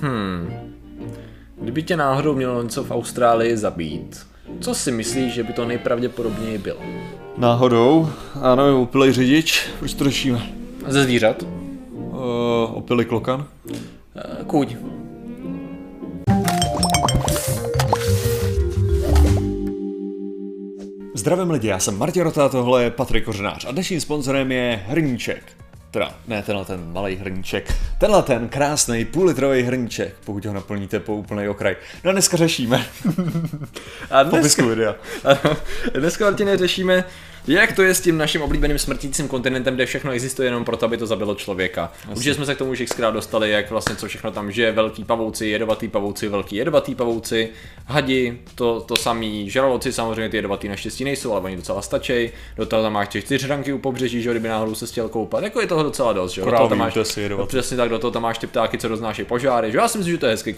Hmm. Kdyby tě náhodou mělo něco v Austrálii zabít, co si myslíš, že by to nejpravděpodobněji bylo? Náhodou, ano, opilej řidič, proč to řešíme? Ze zvířat? Uh, opilý klokan? Uh, kůň. Zdravím lidi, já jsem Martin Rota, tohle je Patrik Kořenář a dnešním sponzorem je Hrníček. Teda, ne tenhle ten malý hrníček, tenhle ten krásný půlitrový hrníček, pokud ho naplníte po úplný okraj. No a dneska řešíme. a dneska, videa. dneska Martine řešíme jak to je s tím naším oblíbeným smrtícím kontinentem, kde všechno existuje jenom proto, aby to zabilo člověka? Určitě jsme se k tomu už xkrát dostali, jak vlastně co všechno tam žije, velký pavouci, jedovatý pavouci, velký jedovatý pavouci, hadi, to, to samý, žraloci samozřejmě ty jedovatý naštěstí nejsou, ale oni docela stačí. Do toho tam máš těch čtyřranky u pobřeží, že kdyby náhodou se chtěl koupat, jako je toho docela dost, že? Do tam máš, si jedovatý. přesně tak, do toho tam máš ty ptáky, co roznáší požáry, že? Já si myslím, že to je hezký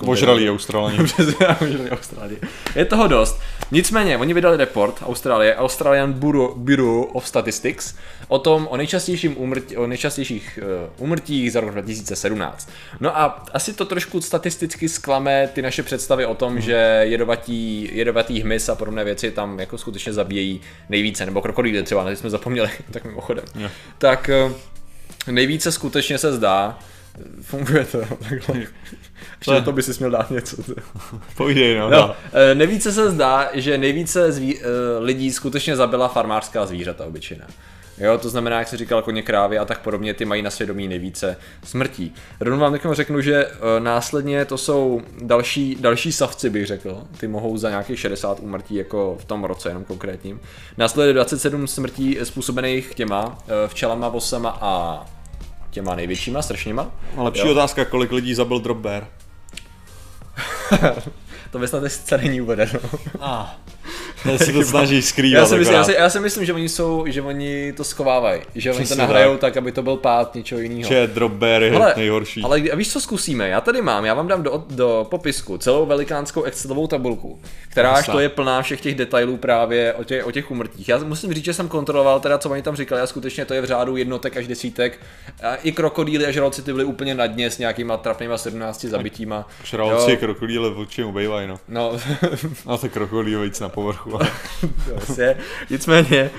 Australani. přesně, Australii. Je toho dost. Nicméně, oni vydali report Austrálie, Australian Bureau, Bureau of Statistics o tom, o, nejčastějším umrtí, o nejčastějších uh, umrtích za rok 2017. No a asi to trošku statisticky zklame ty naše představy o tom, hmm. že jedovatí, jedovatý hmyz a podobné věci tam jako skutečně zabíjejí nejvíce, nebo krokodýly třeba, na jsme zapomněli, tak mimochodem. Yeah. Tak uh, nejvíce skutečně se zdá, funguje to takhle. Že to by si směl dát něco. Povídej, no. no. E, nejvíce se zdá, že nejvíce zví, e, lidí skutečně zabila farmářská zvířata obyčejná. Jo, to znamená, jak se říkal, koně krávy a tak podobně, ty mají na svědomí nejvíce smrtí. Rovnou vám taky řeknu, že e, následně to jsou další, další savci, bych řekl. Ty mohou za nějakých 60 úmrtí, jako v tom roce jenom konkrétním. Následuje 27 smrtí způsobených těma včelama, vosama a těma největšíma, strašněma. A lepší jo. otázka, kolik lidí zabil Drop Bear? to ve statistice není uvedeno. Ah. Já si to snaží skrývat. Já si, myslím, já, si, já si myslím, že oni jsou, že oni to schovávají, že oni to nahrajou tak, aby to byl pád něčeho jiného. Že drop bear je nejhorší. Ale víš, co zkusíme? Já tady mám, já vám dám do, do popisku celou velikánskou Excelovou tabulku, která až to je plná všech těch detailů právě o těch, o těch umrtích. Já musím říct, že jsem kontroloval teda, co oni tam říkali, a skutečně to je v řádu jednotek až desítek. A I krokodýly a žraloci ty byly úplně na dně s nějakýma trapnýma 17 zabitíma. Žraloci, krokodýly v čem ubejvají, no. No. a ty krokodýly víc na povrchu. Vlastně. nicméně,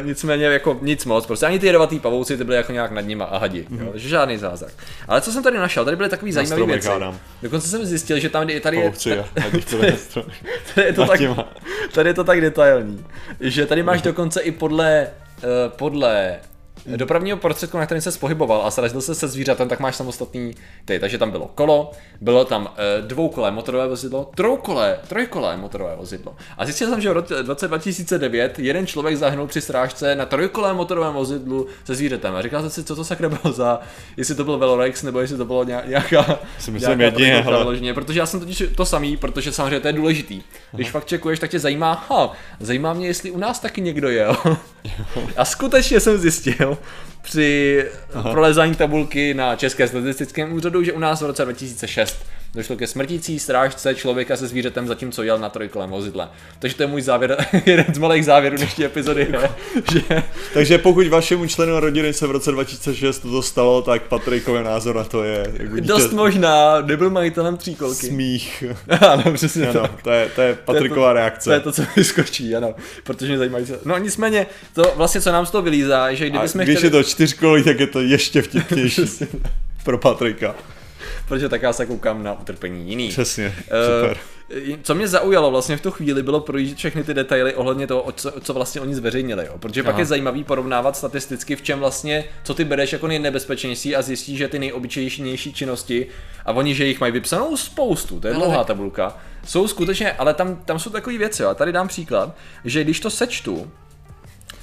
uh, nicméně jako nic moc, prostě ani ty jedovatý pavouci ty byly jako nějak nad nima a hadi, mm-hmm. jo, takže žádný zázrak. Ale co jsem tady našel, tady byly takový zajímavé věci. Hádám. Dokonce jsem zjistil, že tam tady, je, tady, tady, je to tak, tady je to tak detailní, že tady máš dokonce i podle, uh, podle dopravního prostředku, na kterém se spohyboval a srazil se se zvířatem, tak máš samostatný ty. Takže tam bylo kolo, bylo tam e, dvoukolé motorové vozidlo, trojkolé, trojkolé motorové vozidlo. A zjistil jsem, že v roce 2009 jeden člověk zahynul při strážce na trojkolé motorovém vozidlu se zvířetem. A říkal jsem si, co to sakra bylo za, jestli to byl Velorex, nebo jestli to bylo nějaká, si myslím, nějaká jedině, protože já jsem totiž to samý, protože samozřejmě to je důležitý. Když Aha. fakt čekuješ, tak tě zajímá, ha, zajímá mě, jestli u nás taky někdo jel. a skutečně jsem zjistil, při Aha. prolezání tabulky na České statistickém úřadu, že u nás v roce 2006 došlo ke smrtící strážce člověka se zvířetem, zatímco jel na trojkolém vozidle. Takže to je můj závěr, jeden z malých závěrů dnešní epizody je, že... Takže pokud vašemu členu rodiny se v roce 2006 to stalo, tak Patrikový názor na to je... Jak vidíte, Dost možná, nebyl majitelem tříkolky. Smích. ano, přesně ano, tak. To je, to je Patriková to je to, reakce. To je to, co vyskočí, ano. Protože mě zajímají. No nicméně, to vlastně, co nám z toho vylízá, že kdybychom když chtěli... je to čtyřkolí, tak je to ještě vtipnější. pro Patrika protože tak já se koukám na utrpení jiný. Přesně, uh, super. Co mě zaujalo vlastně v tu chvíli, bylo projít všechny ty detaily ohledně toho, co, co vlastně oni zveřejnili. Jo? Protože Aha. pak je zajímavý porovnávat statisticky, v čem vlastně, co ty bereš jako nejnebezpečnější a zjistíš, že ty nejobyčejnější činnosti, a oni, že jich mají vypsanou spoustu, to je dlouhá tabulka, jsou skutečně, ale tam, tam jsou takové věci. Jo? A tady dám příklad, že když to sečtu,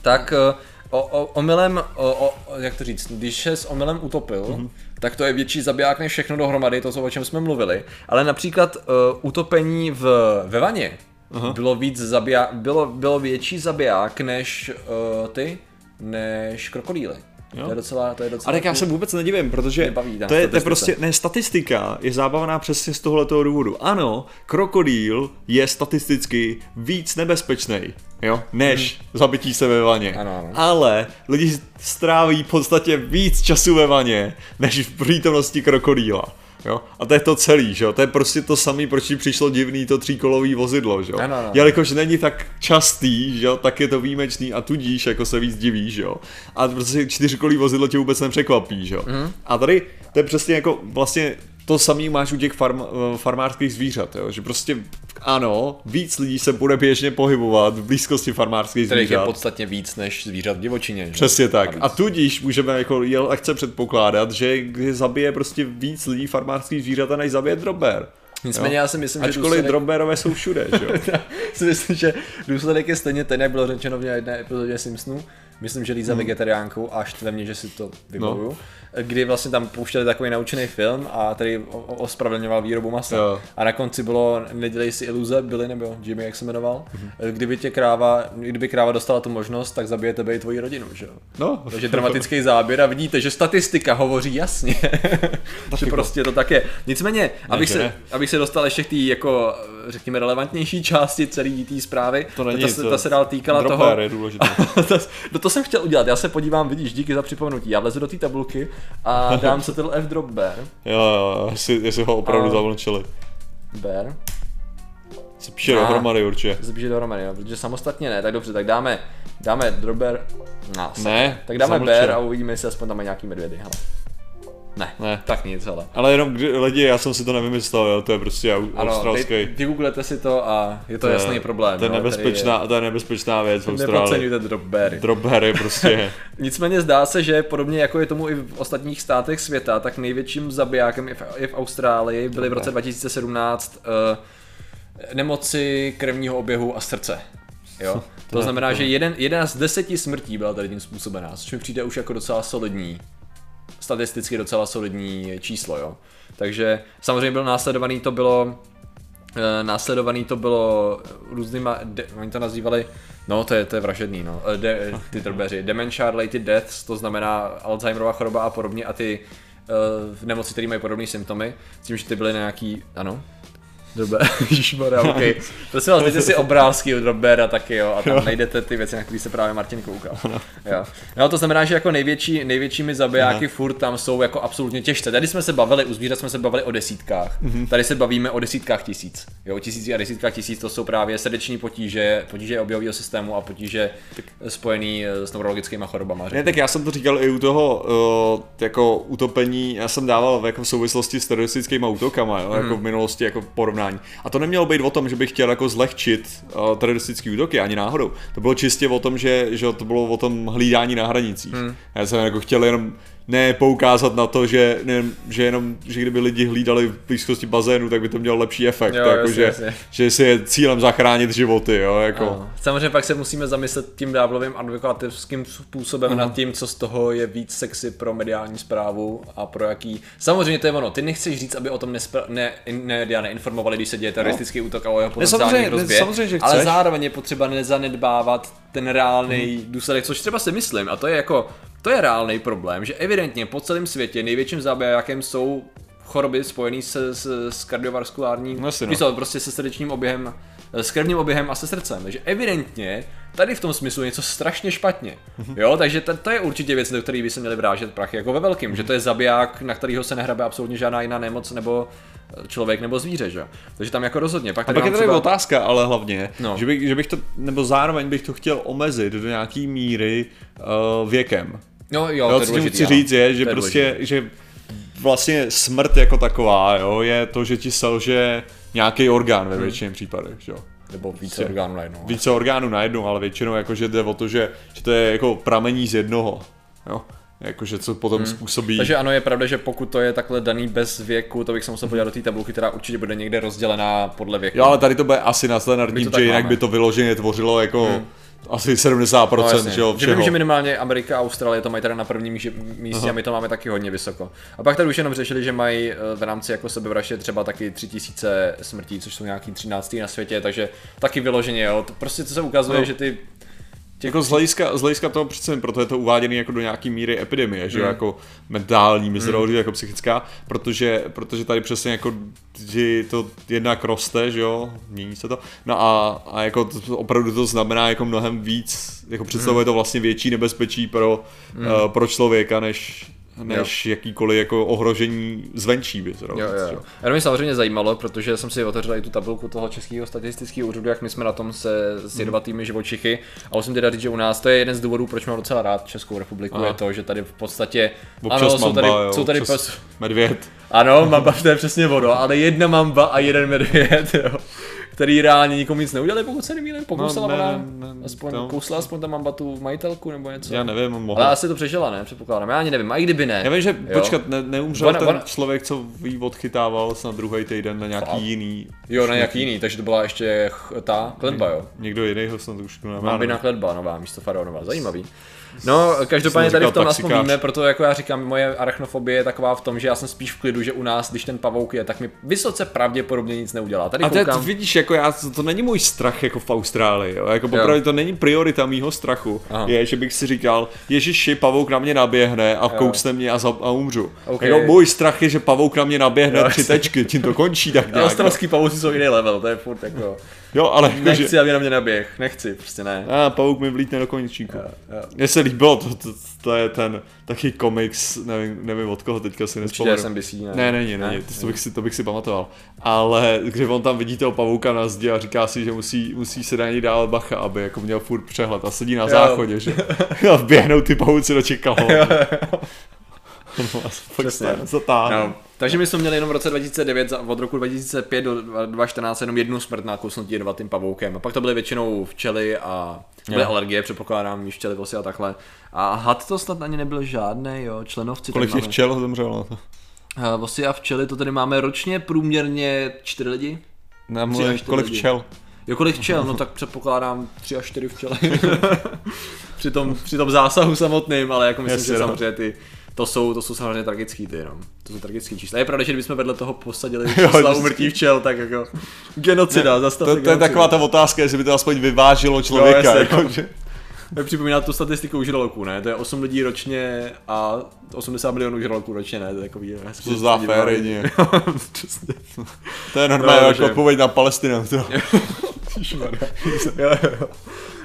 tak uh, o, o, omylem, o, o, jak to říct, když se s omylem utopil, mm-hmm. tak to je větší zabiják než všechno dohromady, to, o čem jsme mluvili. Ale například uh, utopení v, ve vaně uh-huh. bylo víc zabiják, bylo, bylo větší zabiják než uh, ty, než krokodýly. Jo? To je docela, to je docela Ale tak já se vůbec nedivím, protože baví, to, je, to je prostě, ne, statistika je zábavná přesně z tohoto důvodu. Ano, krokodýl je statisticky víc nebezpečný, jo, než hmm. zabití se ve vaně. Ano, ano. Ale lidi stráví v podstatě víc času ve vaně, než v přítomnosti krokodýla. Jo? A to je to celý, že jo? To je prostě to samé, proč ti přišlo divný to tříkolový vozidlo, že jo? Ano, ano. Jelikož není tak častý, že jo, tak je to výjimečný a tudíž jako se víc diví, že jo? A prostě čtyřkolový vozidlo tě vůbec nepřekvapí, že jo? Mm. A tady to je přesně jako vlastně to samý máš u těch farm, eh, farmářských zvířat, jo? že prostě ano, víc lidí se bude běžně pohybovat v blízkosti farmářských Kterých je zvířat. podstatně víc než zvířat v divočině. že? Přesně tak. víc. A tudíž můžeme jako jel lehce předpokládat, že zabije prostě víc lidí farmářských zvířata, než zabije drober. Nicméně já si myslím, že Ačkoliv důsledek, droberové jsou všude, že jo? já si myslím, že důsledek je stejně ten, jak bylo řečeno v jedné epizodě Simpsonů. Myslím, že Líza hmm. vegetariánkou a štve mě, že si to vybavuju. No. Kdy vlastně tam pouštěli takový naučený film a tady ospravedlňoval výrobu masa. Jo. A na konci bylo Nedělej si iluze, byly nebo Jimmy, jak se jmenoval. Mhm. Kdyby tě kráva, kdyby kráva dostala tu možnost, tak zabije tebe i tvoji rodinu, že jo? No, Takže dramatický záběr a vidíte, že statistika hovoří jasně, že prostě to tak je. Nicméně, abych že se, ne. abych se dostal ještě k té jako, řekněme, relevantnější části celé té zprávy, To není ta, nic, se, ta se dál týkala drober toho, je důležité. to, no to jsem chtěl udělat, já se podívám, vidíš, díky za připomenutí, já vlezu do té tabulky a dám se ten F drop bear, Jo, jo, jestli, jestli ho opravdu A- zavlčili. bear, Se píše A. dohromady určitě. zbíže dohromady, no, protože samostatně ne, tak dobře, tak dáme, dáme drop bear, no, Ne, tak dáme zamlčel. bear a uvidíme, jestli aspoň tam má nějaký medvědy, hele. Ne, Ne. tak nic, hele. Ale jenom kdy, lidi, já jsem si to nevymyslel, jo, to je prostě au- Ano, australský. vy, vygooglete si to a je to, jasný problém. To je no, nebezpečná, to je nebezpečná věc v je, Austrálii. nepodceňujte dropbeary. Dropbear je prostě, Nicméně zdá se, že podobně jako je tomu i v ostatních státech světa, tak největším zabijákem je v, je v Austrálii byly v roce 2017 uh, nemoci krevního oběhu a srdce. Jo? To znamená, to že jeden, jedna z deseti smrtí byla tady tím způsobená, což mi přijde už jako docela solidní, statisticky docela solidní číslo, jo. Takže samozřejmě byl následovaný, to bylo Eh, následovaný to bylo různýma, de, oni to nazývali, no to je, to je vražedný, no, Eh, de, ty drbeři, dementia related deaths, to znamená Alzheimerova choroba a podobně a ty uh, nemoci, které mají podobné symptomy, s tím, že ty byly nějaký, ano, Drbe, ježišmarja, ok. Prosím vás, dejte si obrázky od Robera taky, jo, a tam najdete ty věci, na které se právě Martin koukal. Jo. no to znamená, že jako největší, největšími zabijáky furt tam jsou jako absolutně těžce. Tady jsme se bavili, u zvířat jsme se bavili o desítkách. Tady se bavíme o desítkách tisíc. Jo, o tisíci a desítkách tisíc to jsou právě srdeční potíže, potíže objevového systému a potíže spojený eh, s neurologickými chorobama. Ne, tak já jsem to říkal i u toho uh, jako utopení, já jsem dával jako v souvislosti s teroristickými útokama, jo, jako v minulosti jako porovnání. A to nemělo být o tom, že bych chtěl jako zlehčit uh, teroristické útoky, ani náhodou. To bylo čistě o tom, že, že to bylo o tom hlídání na hranicích. Já jsem jako chtěl jenom ne poukázat na to, že, ne, že jenom, že kdyby lidi hlídali v blízkosti bazénu, tak by to mělo lepší efekt. Jo, jako, jasně, že, jasně. že si je cílem zachránit životy, jo, jako. Ano. Samozřejmě pak se musíme zamyslet tím dávlovým advokativským způsobem uh-huh. nad tím, co z toho je víc sexy pro mediální zprávu a pro jaký. Samozřejmě to je ono, ty nechceš říct, aby o tom nespra... ne, ne, ne, neinformovali, když se děje teroristický no. útok a o jeho samozřejmě, potenciální ne, hrozbě, samozřejmě, že ale zároveň je potřeba nezanedbávat ten reálný uh-huh. důsledek, což třeba si myslím, a to je jako, to je reálný problém, že evidentně po celém světě největším zábijákem jsou choroby spojené s, s, s kardiovaskulárním, No jasně, no. prostě se srdečním oběhem, s krevním oběhem a se srdcem. Takže evidentně tady v tom smyslu je něco strašně špatně. Jo, takže to, to je určitě věc, do které by se měli vrážet prachy jako ve velkým, že to je zabiják, na kterého se nehrabe absolutně žádná jiná nemoc nebo eh, člověk nebo zvíře, že. Takže tam jako rozhodně. Pak A tady pak je tady třeba... otázka, ale hlavně, no. že, bych, že bych to, nebo zároveň bych to chtěl omezit do nějaký míry uh, věkem. No jo, Jo, to je co důležitý, chci říct je, že To je prostě, důležitý. že vlastně smrt jako taková, jo, je to, že ti selže nějaký orgán ve většině případech, že jo. Nebo více Prostě orgánů najednou. Více orgánů najednou, ale většinou jakože jde o to, že, že to je jako pramení z jednoho, jo. Jakože co potom hmm. způsobí. Takže ano, je pravda, že pokud to je takhle daný bez věku, to bych se musel podívat do té tabulky, která určitě bude někde rozdělená podle věku. Jo, ale tady to bude asi na standardním, že jinak máme. by to vyloženě tvořilo jako hmm. Asi 70%, No, jasně. že jo, že vím, všeho. že minimálně Amerika a Austrálie to mají tady na prvním místě a my to máme taky hodně vysoko. A pak tady už jenom řešili, že mají eh, v rámci jako sebevraždy třeba taky 3000 smrtí, což jsou nějaký 13. na světě, takže taky vyloženě, jo. To prostě co se ukazuje, No. že ty Jako z hlediska, z hlediska toho přece, proto je to uváděné jako do nějaký míry epidemie, že Hmm. jako mentální, myslím, mm. jako psychická, protože, protože tady přesně jako, že to jednak roste, že jo, mění se to, no a, a jako to, opravdu to znamená jako mnohem víc, jako představuje to vlastně větší nebezpečí pro, mm. uh, pro člověka, než než jo. jakýkoliv jako ohrožení zvenčí by se jo, jo, jo. A mě samozřejmě zajímalo, protože jsem si otevřel i tu tabulku toho českého statistického úřadu, jak my jsme na tom se s jedovatými hmm. živočichy. A musím teda říct, že u nás to je jeden z důvodů, proč mám docela rád Českou republiku, Aha. je to, že tady v podstatě občas ano, mamba, jsou tady, jo, jsou tady pes... medvěd. Ano, mamba to je přesně vodo, ale jedna mamba a jeden medvěd, jo který reálně nikomu nic neudělali, pokud se nemýlím, pokusila no, ne, ona, ne, ne, aspoň, to... kousla aspoň tam mamba tu majitelku nebo něco. Já nevím, mohla. Ale asi to přežila, ne, předpokládám, já ani nevím, a i kdyby ne. Já vím, že, jo. počkat, ne, neumřel ona, ten ona... člověk, co jí odchytával na druhý týden na nějaký Fakt. jiný. Jo, na nějaký jiný, takže to byla ještě ta kledba, jo. Někdo jiný ho snad už nemá. Mambina kledba, nová místo faraonova, zajímavý. No, každopádně tady v tom aspoň víme, proto jako já říkám, moje arachnofobie je taková v tom, že já jsem spíš v klidu, že u nás, když ten pavouk je, tak mi vysoce pravděpodobně nic neudělá. Tady a koukám... vidíš, jako já, to, není můj strach jako v Austrálii, jo? jako popravdě to není priorita mýho strachu, Aha. je, že bych si říkal, ježiši, pavouk na mě naběhne a kousne mě a, za, a umřu. Okay. Jako můj strach je, že pavouk na mě naběhne jo, tři tečky, tím to končí tak nějak. Australský pavouci jsou jiný level, to je furt jako... Jo, ale nechci, že... aby na mě naběh, nechci, prostě ne. A pavouk mi vlítne do koníčíku. Mně se líbilo, to, to, to, je ten taky komiks, nevím, nevím od koho teďka si nespomenu. SMBC, ne? Ne, není, není, ne, to, bych si, to bych si pamatoval. Ale když on tam vidí toho pavouka na zdi a říká si, že musí, musí se na něj dál bacha, aby jako měl furt přehled a sedí na záchodě, že? a vběhnou ty pavouci do čekalo. Přesně. No. Takže my jsme měli jenom v roce 2009, od roku 2005 do 2014 jenom jednu smrt na kousnutí jedovatým pavoukem. A pak to byly většinou včely a byly yeah. alergie, předpokládám, včely vosy a takhle. A had to snad ani nebyl žádný, jo, členovci. Kolik těch včel zemřelo? Vosy a včely, to tady máme ročně průměrně 4 lidi. Ne, kolik lidi. včel? Jo, kolik včel? No tak předpokládám 3 až 4 včely. při, tom, při tom zásahu samotným, ale jako myslím, Jasně, že no. samozřejmě ty to jsou, to jsou samozřejmě tragický ty, no. To jsou tragický čísla. Je pravda, že kdybychom vedle toho posadili čísla umrtí včel, tak jako genocida, zastav to, to, je taková ta otázka, jestli by to aspoň vyvážilo člověka. No, jasně, jako, že... Připomíná tu statistiku žraloků, ne? To je 8 lidí ročně a 80 milionů žraloků ročně, ne? To je takový... Ne? To zdá fér, To je normálně no, jako odpověď na Palestinu. jo, jo.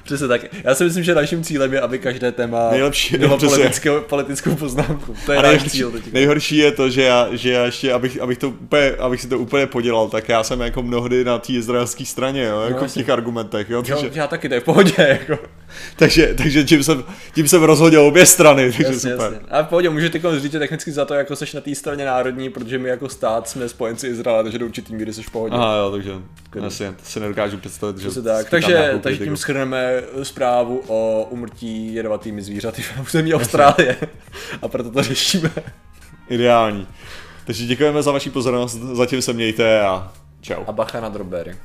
Přesně tak. Já si myslím, že naším cílem je, aby každé téma Nejlepší, mělo politickou, politickou poznámku. To je náš cíl. Teď. Nejhorší je to, že já, že já ještě, abych, abych, to úplně, abych si to úplně podělal, tak já jsem jako mnohdy na té izraelské straně, jo, jako no, v těch argumentech. Jo, takže, jo, já taky, to je v pohodě. Jako. Takže, takže tím, jsem, tím jsem rozhodil obě strany, takže jasně, super. Jasně. A v pohodě, můžete říct technicky za to, jako seš na té straně národní, protože my jako stát jsme spojenci Izraela, takže do určitý míry seš v pohodě. Aha, jo, takže jasně, to si nedokážu představit, že tak. Takže, takže tím schrneme zprávu o umrtí jedovatými zvířaty v území Austrálie. A proto to řešíme. Ideální. Takže děkujeme za vaši pozornost, zatím se mějte a čau. A bacha na drobbery.